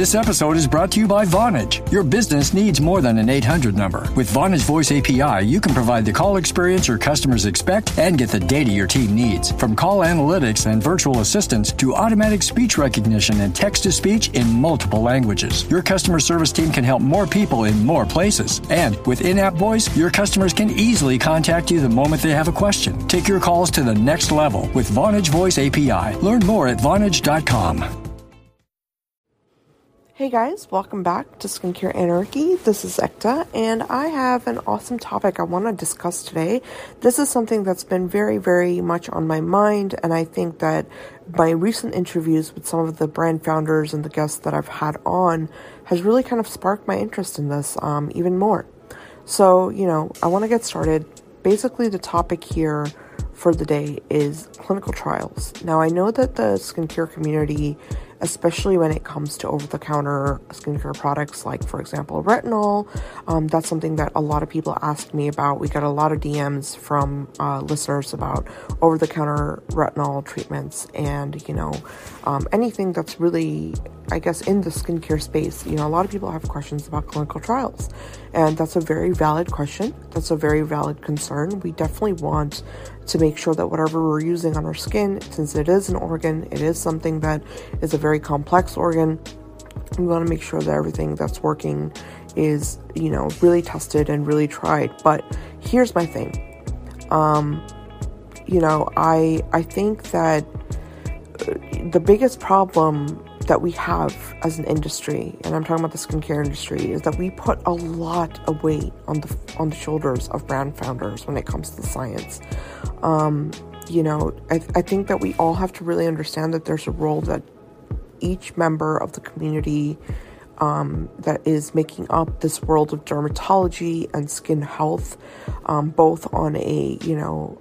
This episode is brought to you by Vonage. Your business needs more than an 800 number. With Vonage Voice API, you can provide the call experience your customers expect and get the data your team needs. From call analytics and virtual assistants to automatic speech recognition and text to speech in multiple languages, your customer service team can help more people in more places. And with in app voice, your customers can easily contact you the moment they have a question. Take your calls to the next level with Vonage Voice API. Learn more at Vonage.com. Hey guys, welcome back to Skincare Anarchy. This is Ekta, and I have an awesome topic I want to discuss today. This is something that's been very, very much on my mind, and I think that my recent interviews with some of the brand founders and the guests that I've had on has really kind of sparked my interest in this um, even more. So, you know, I want to get started. Basically, the topic here for the day is clinical trials. Now, I know that the skincare community especially when it comes to over the counter skincare products, like, for example, retinol. Um, that's something that a lot of people ask me about. We get a lot of DMs from uh, listeners about over the counter retinol treatments and, you know, um, anything that's really, I guess, in the skincare space. You know, a lot of people have questions about clinical trials, and that's a very valid question. That's a very valid concern. We definitely want to make sure that whatever we're using on our skin, since it is an organ, it is something that is a very complex organ, we want to make sure that everything that's working is, you know, really tested and really tried. But here's my thing. Um, you know, I I think that uh, the biggest problem that we have as an industry, and I'm talking about the skincare industry, is that we put a lot of weight on the on the shoulders of brand founders when it comes to the science. Um, you know, I, I think that we all have to really understand that there's a role that each member of the community um, that is making up this world of dermatology and skin health, um, both on a, you know,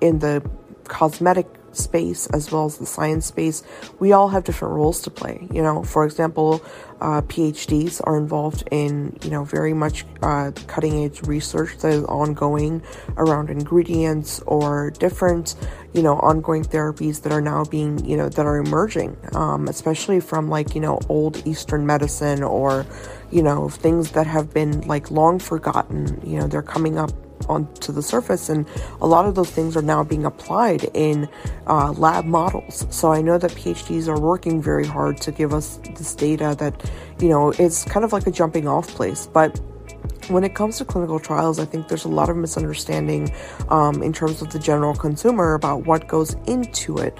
in the cosmetic space as well as the science space, we all have different roles to play. You know, for example, uh, PhDs are involved in, you know, very much uh, cutting edge research that is ongoing around ingredients or different, you know, ongoing therapies that are now being, you know, that are emerging, um, especially from like, you know, old Eastern medicine or, you know, things that have been like long forgotten. You know, they're coming up onto the surface, and a lot of those things are now being applied in uh, lab models. So I know that PhDs are working very hard to give us this data that, you know, it's kind of like a jumping off place, but when it comes to clinical trials, I think there's a lot of misunderstanding um, in terms of the general consumer about what goes into it.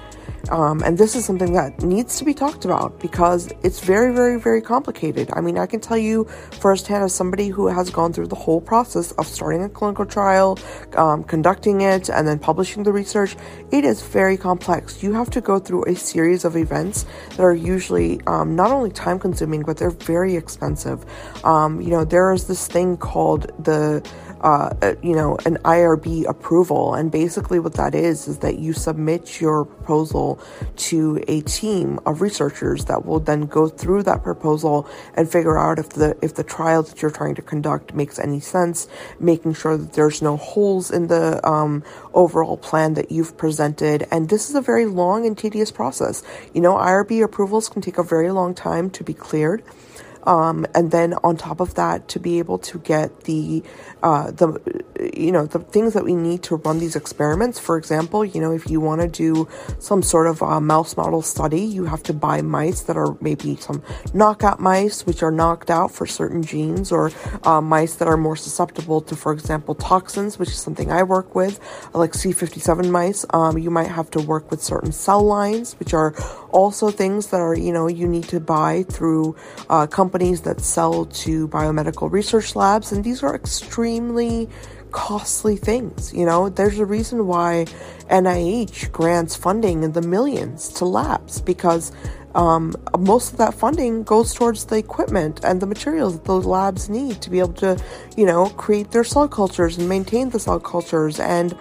Um, and this is something that needs to be talked about because it's very, very, very complicated. I mean, I can tell you firsthand as somebody who has gone through the whole process of starting a clinical trial, um, conducting it, and then publishing the research, it is very complex. You have to go through a series of events that are usually um, not only time consuming, but they're very expensive. Um, you know, there is this thing called the uh, uh, you know, an IRB approval. And basically, what that is is that you submit your proposal to a team of researchers that will then go through that proposal and figure out if the if the trial that you're trying to conduct makes any sense, making sure that there's no holes in the um, overall plan that you've presented. And this is a very long and tedious process. You know, IRB approvals can take a very long time to be cleared. Um, and then on top of that, to be able to get the uh, the you know the things that we need to run these experiments. For example, you know if you want to do some sort of uh, mouse model study, you have to buy mice that are maybe some knockout mice, which are knocked out for certain genes, or uh, mice that are more susceptible to, for example, toxins, which is something I work with, like C57 mice. Um, you might have to work with certain cell lines, which are also things that are you know you need to buy through uh, companies that sell to biomedical research labs, and these are extremely costly things. You know, there's a reason why NIH grants funding in the millions to labs because um, most of that funding goes towards the equipment and the materials that those labs need to be able to, you know, create their cell cultures and maintain the cell cultures and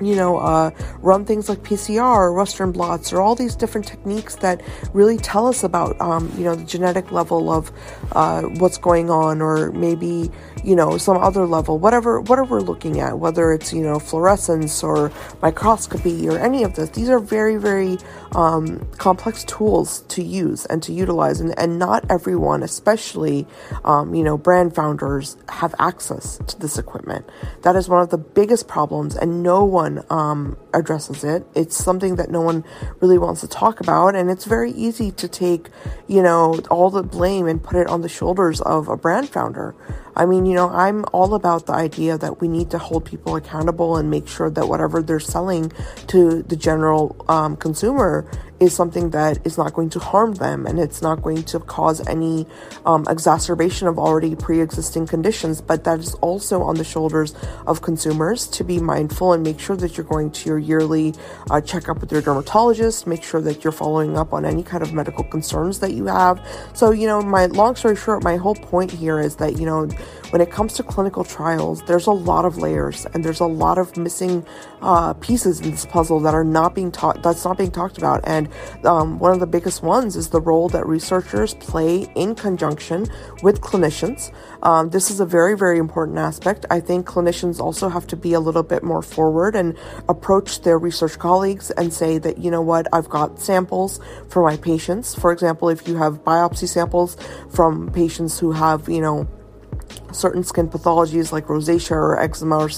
you know, uh, run things like PCR or Western blots or all these different techniques that really tell us about, um, you know, the genetic level of uh, what's going on, or maybe, you know, some other level, whatever, whatever we're looking at, whether it's, you know, fluorescence or microscopy or any of this, these are very, very um, complex tools to use and to utilize. And, and not everyone, especially, um, you know, brand founders, have access to this equipment. That is one of the biggest problems, and no one um, addresses it. It's something that no one really wants to talk about, and it's very easy to take, you know, all the blame and put it on the shoulders of a brand founder. I mean, you know, I'm all about the idea that we need to hold people accountable and make sure that whatever they're selling to the general um, consumer is something that is not going to harm them and it's not going to cause any um, exacerbation of already pre existing conditions. But that is also on the shoulders of consumers to be mindful and make sure that you're going to your yearly uh, checkup with your dermatologist, make sure that you're following up on any kind of medical concerns that you have. So, you know, my long story short, my whole point here is that, you know, when it comes to clinical trials, there's a lot of layers and there's a lot of missing uh, pieces in this puzzle that are not being taught, that's not being talked about. And um, one of the biggest ones is the role that researchers play in conjunction with clinicians. Um, this is a very, very important aspect. I think clinicians also have to be a little bit more forward and approach their research colleagues and say that, you know what, I've got samples for my patients. For example, if you have biopsy samples from patients who have, you know, certain skin pathologies like rosacea or eczema or,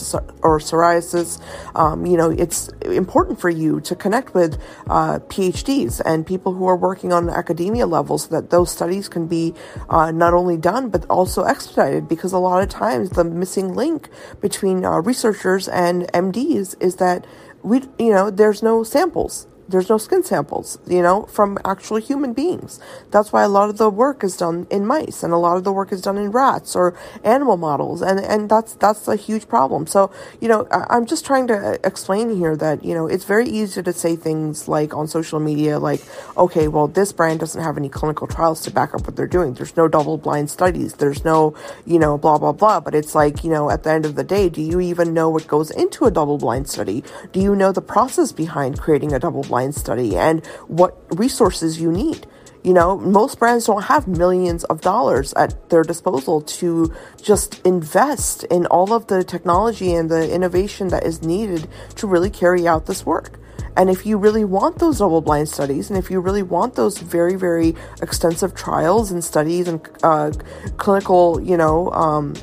or psoriasis, um, you know, it's important for you to connect with uh, PhDs and people who are working on academia level so that those studies can be uh, not only done but also expedited because a lot of times the missing link between uh, researchers and MDs is that we, you know, there's no samples there's no skin samples, you know, from actual human beings. That's why a lot of the work is done in mice and a lot of the work is done in rats or animal models. And, and that's, that's a huge problem. So, you know, I, I'm just trying to uh, explain here that, you know, it's very easy to say things like on social media, like, okay, well, this brand doesn't have any clinical trials to back up what they're doing. There's no double blind studies. There's no, you know, blah, blah, blah. But it's like, you know, at the end of the day, do you even know what goes into a double blind study? Do you know the process behind creating a double blind blind study and what resources you need. You know, most brands don't have millions of dollars at their disposal to just invest in all of the technology and the innovation that is needed to really carry out this work. And if you really want those double blind studies, and if you really want those very, very extensive trials and studies and uh, clinical, you know, um,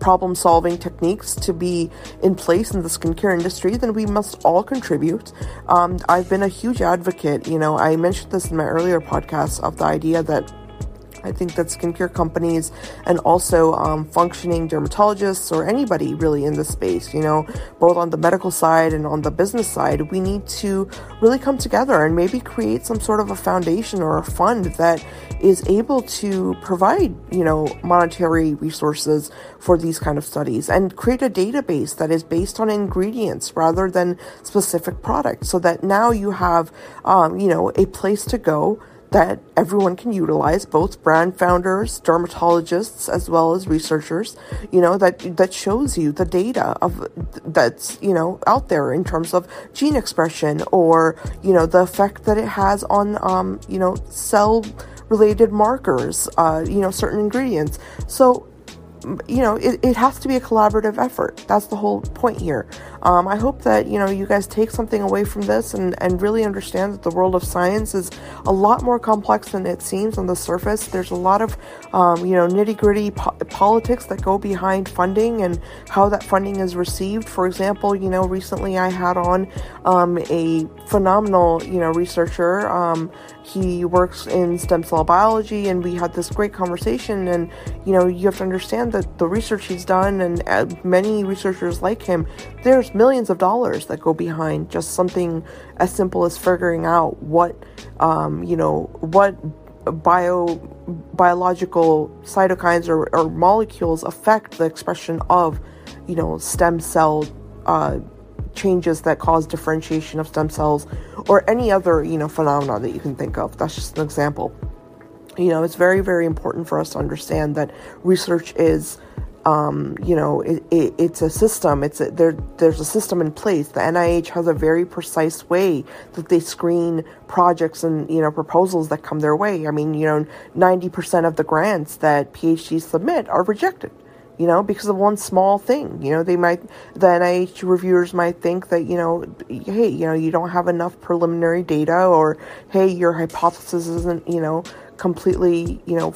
problem solving techniques to be in place in the skincare industry, then we must all contribute. Um, I've been a huge advocate, you know, I mentioned this in my earlier podcast of the idea that I think that skincare companies and also um, functioning dermatologists or anybody really in this space, you know, both on the medical side and on the business side, we need to really come together and maybe create some sort of a foundation or a fund that is able to provide, you know, monetary resources for these kind of studies and create a database that is based on ingredients rather than specific products so that now you have, um, you know, a place to go that everyone can utilize, both brand founders, dermatologists, as well as researchers, you know, that, that shows you the data of that's, you know, out there in terms of gene expression or, you know, the effect that it has on, um, you know, cell related markers, uh, you know, certain ingredients. So, you know, it, it has to be a collaborative effort. That's the whole point here. Um, I hope that, you know, you guys take something away from this and, and really understand that the world of science is a lot more complex than it seems on the surface. There's a lot of, um, you know, nitty gritty po- politics that go behind funding and how that funding is received. For example, you know, recently I had on um, a phenomenal, you know, researcher. He works in stem cell biology, and we had this great conversation. And, you know, you have to understand that the research he's done and uh, many researchers like him, there's there's millions of dollars that go behind just something as simple as figuring out what, um, you know, what bio biological cytokines or, or, molecules affect the expression of, you know, stem cell uh, changes that cause differentiation of stem cells or any other, you know, phenomena that you can think of. That's just an example. You know, it's very, very important for us to understand that research is um, you know, it, it, it's a system. It's a, there. There's a system in place. The NIH has a very precise way that they screen projects and you know proposals that come their way. I mean, you know, ninety percent of the grants that PhDs submit are rejected you know, because of one small thing. You know, they might, the NIH reviewers might think that, you know, hey, you know, you don't have enough preliminary data, or hey, your hypothesis isn't, you know, completely, you know,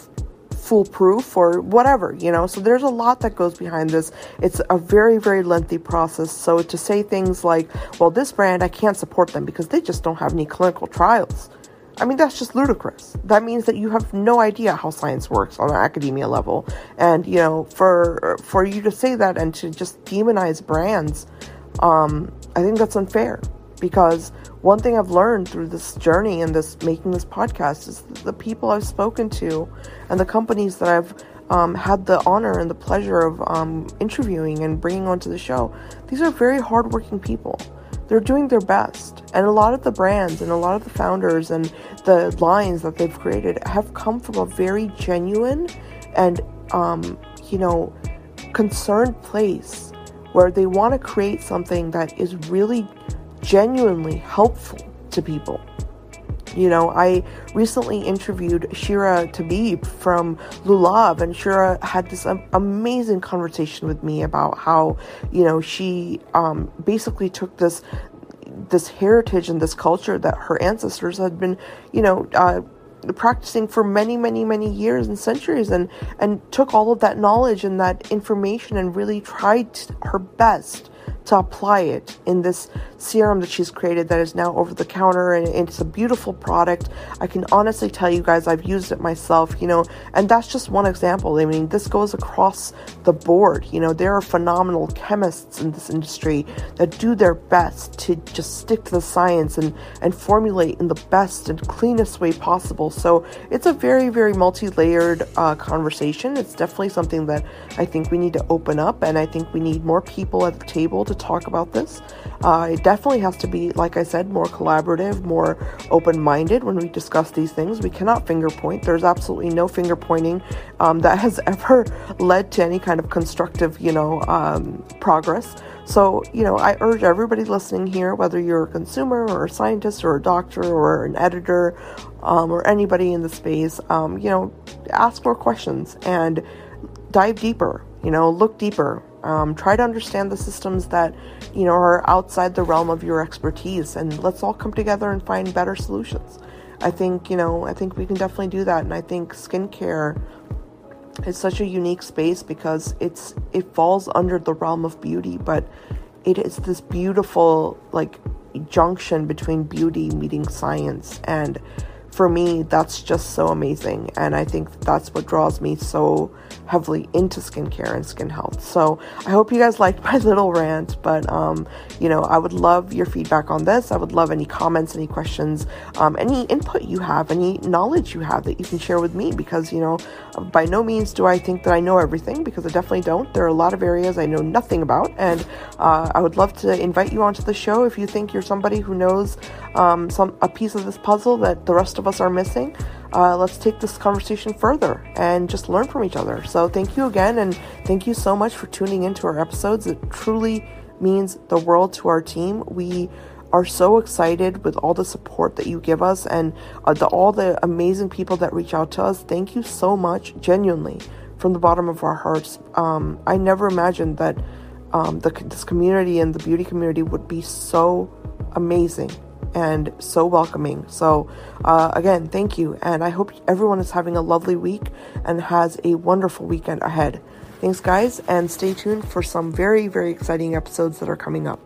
foolproof or whatever, you know. So there's a lot that goes behind this. It's a very, very lengthy process. So to say things like, well, this brand, I can't support them because they just don't have any clinical trials I mean, that's just ludicrous. That means that you have no idea how science works on an academia level. And, you know, for for you to say that and to just demonize brands, um, I think that's unfair. Because one thing I've learned through this journey and this making this podcast is the people I've spoken to and the companies that I've um, had the honor and the pleasure of um, interviewing and bringing onto the show. These are very hardworking people they're doing their best. And a lot of the brands and a lot of the founders and the lines that they've created have come from a very genuine and, um, you know, concerned place where they want to create something that is really genuinely helpful to people. You know, I recently interviewed Shira Tabib from Lulav, and Shira had this um, amazing conversation with me about how, you know, she um, basically took this this heritage and this culture that her ancestors had been, you know, uh, practicing for many, many, many years and centuries, and and took all of that knowledge and that information and really tried her best to apply it in this serum that she's created that is now over the counter and it's a beautiful product. I can honestly tell you guys I've used it myself, you know, and that's just one example. I mean, this goes across the board. You know, there are phenomenal chemists in this industry that do their best to just stick to the science and and formulate in the best and cleanest way possible. So, it's a very very multi-layered uh, conversation. It's definitely something that I think we need to open up and I think we need more people at the table to talk about this. Uh, it definitely has to be, like I said, more collaborative, more open minded when we discuss these things. We cannot finger point. There's absolutely no finger pointing um, that has ever led to any kind of constructive, you know, um, progress. So, you know, I urge everybody listening here, whether you're a consumer or a scientist or a doctor or an editor um, or anybody in the space, um, you know, ask more questions and dive deeper, you know, look deeper. Um, try to understand the systems that you know are outside the realm of your expertise, and let's all come together and find better solutions. I think you know I think we can definitely do that, and I think skincare is such a unique space because it's it falls under the realm of beauty, but it is this beautiful like junction between beauty meeting science and for me that's just so amazing and i think that's what draws me so heavily into skincare and skin health. So I hope you guys liked my little rant, but um, you know, I would love your feedback on this. I would love any comments, any questions, um, any input you have, any knowledge you have that you can share with me because you know, by no means do I think that I know everything because I definitely don't. There are a lot of areas I know nothing about, and uh, I would love to invite you onto the show if you think you're somebody who knows um, some a piece of this puzzle that the rest of us are missing uh, let's take this conversation further and just learn from each other. So, thank you again, and thank you so much for tuning into our episodes. It truly means the world to our team. We are so excited with all the support that you give us and uh, the, all the amazing people that reach out to us. Thank you so much, genuinely, from the bottom of our hearts. Um, I never imagined that um, the, this community and the beauty community would be so amazing and so welcoming. So, uh, again, thank you. And I hope everyone is having a lovely week and has a wonderful weekend ahead. Thanks, guys, and stay tuned for some very, very exciting episodes that are coming up.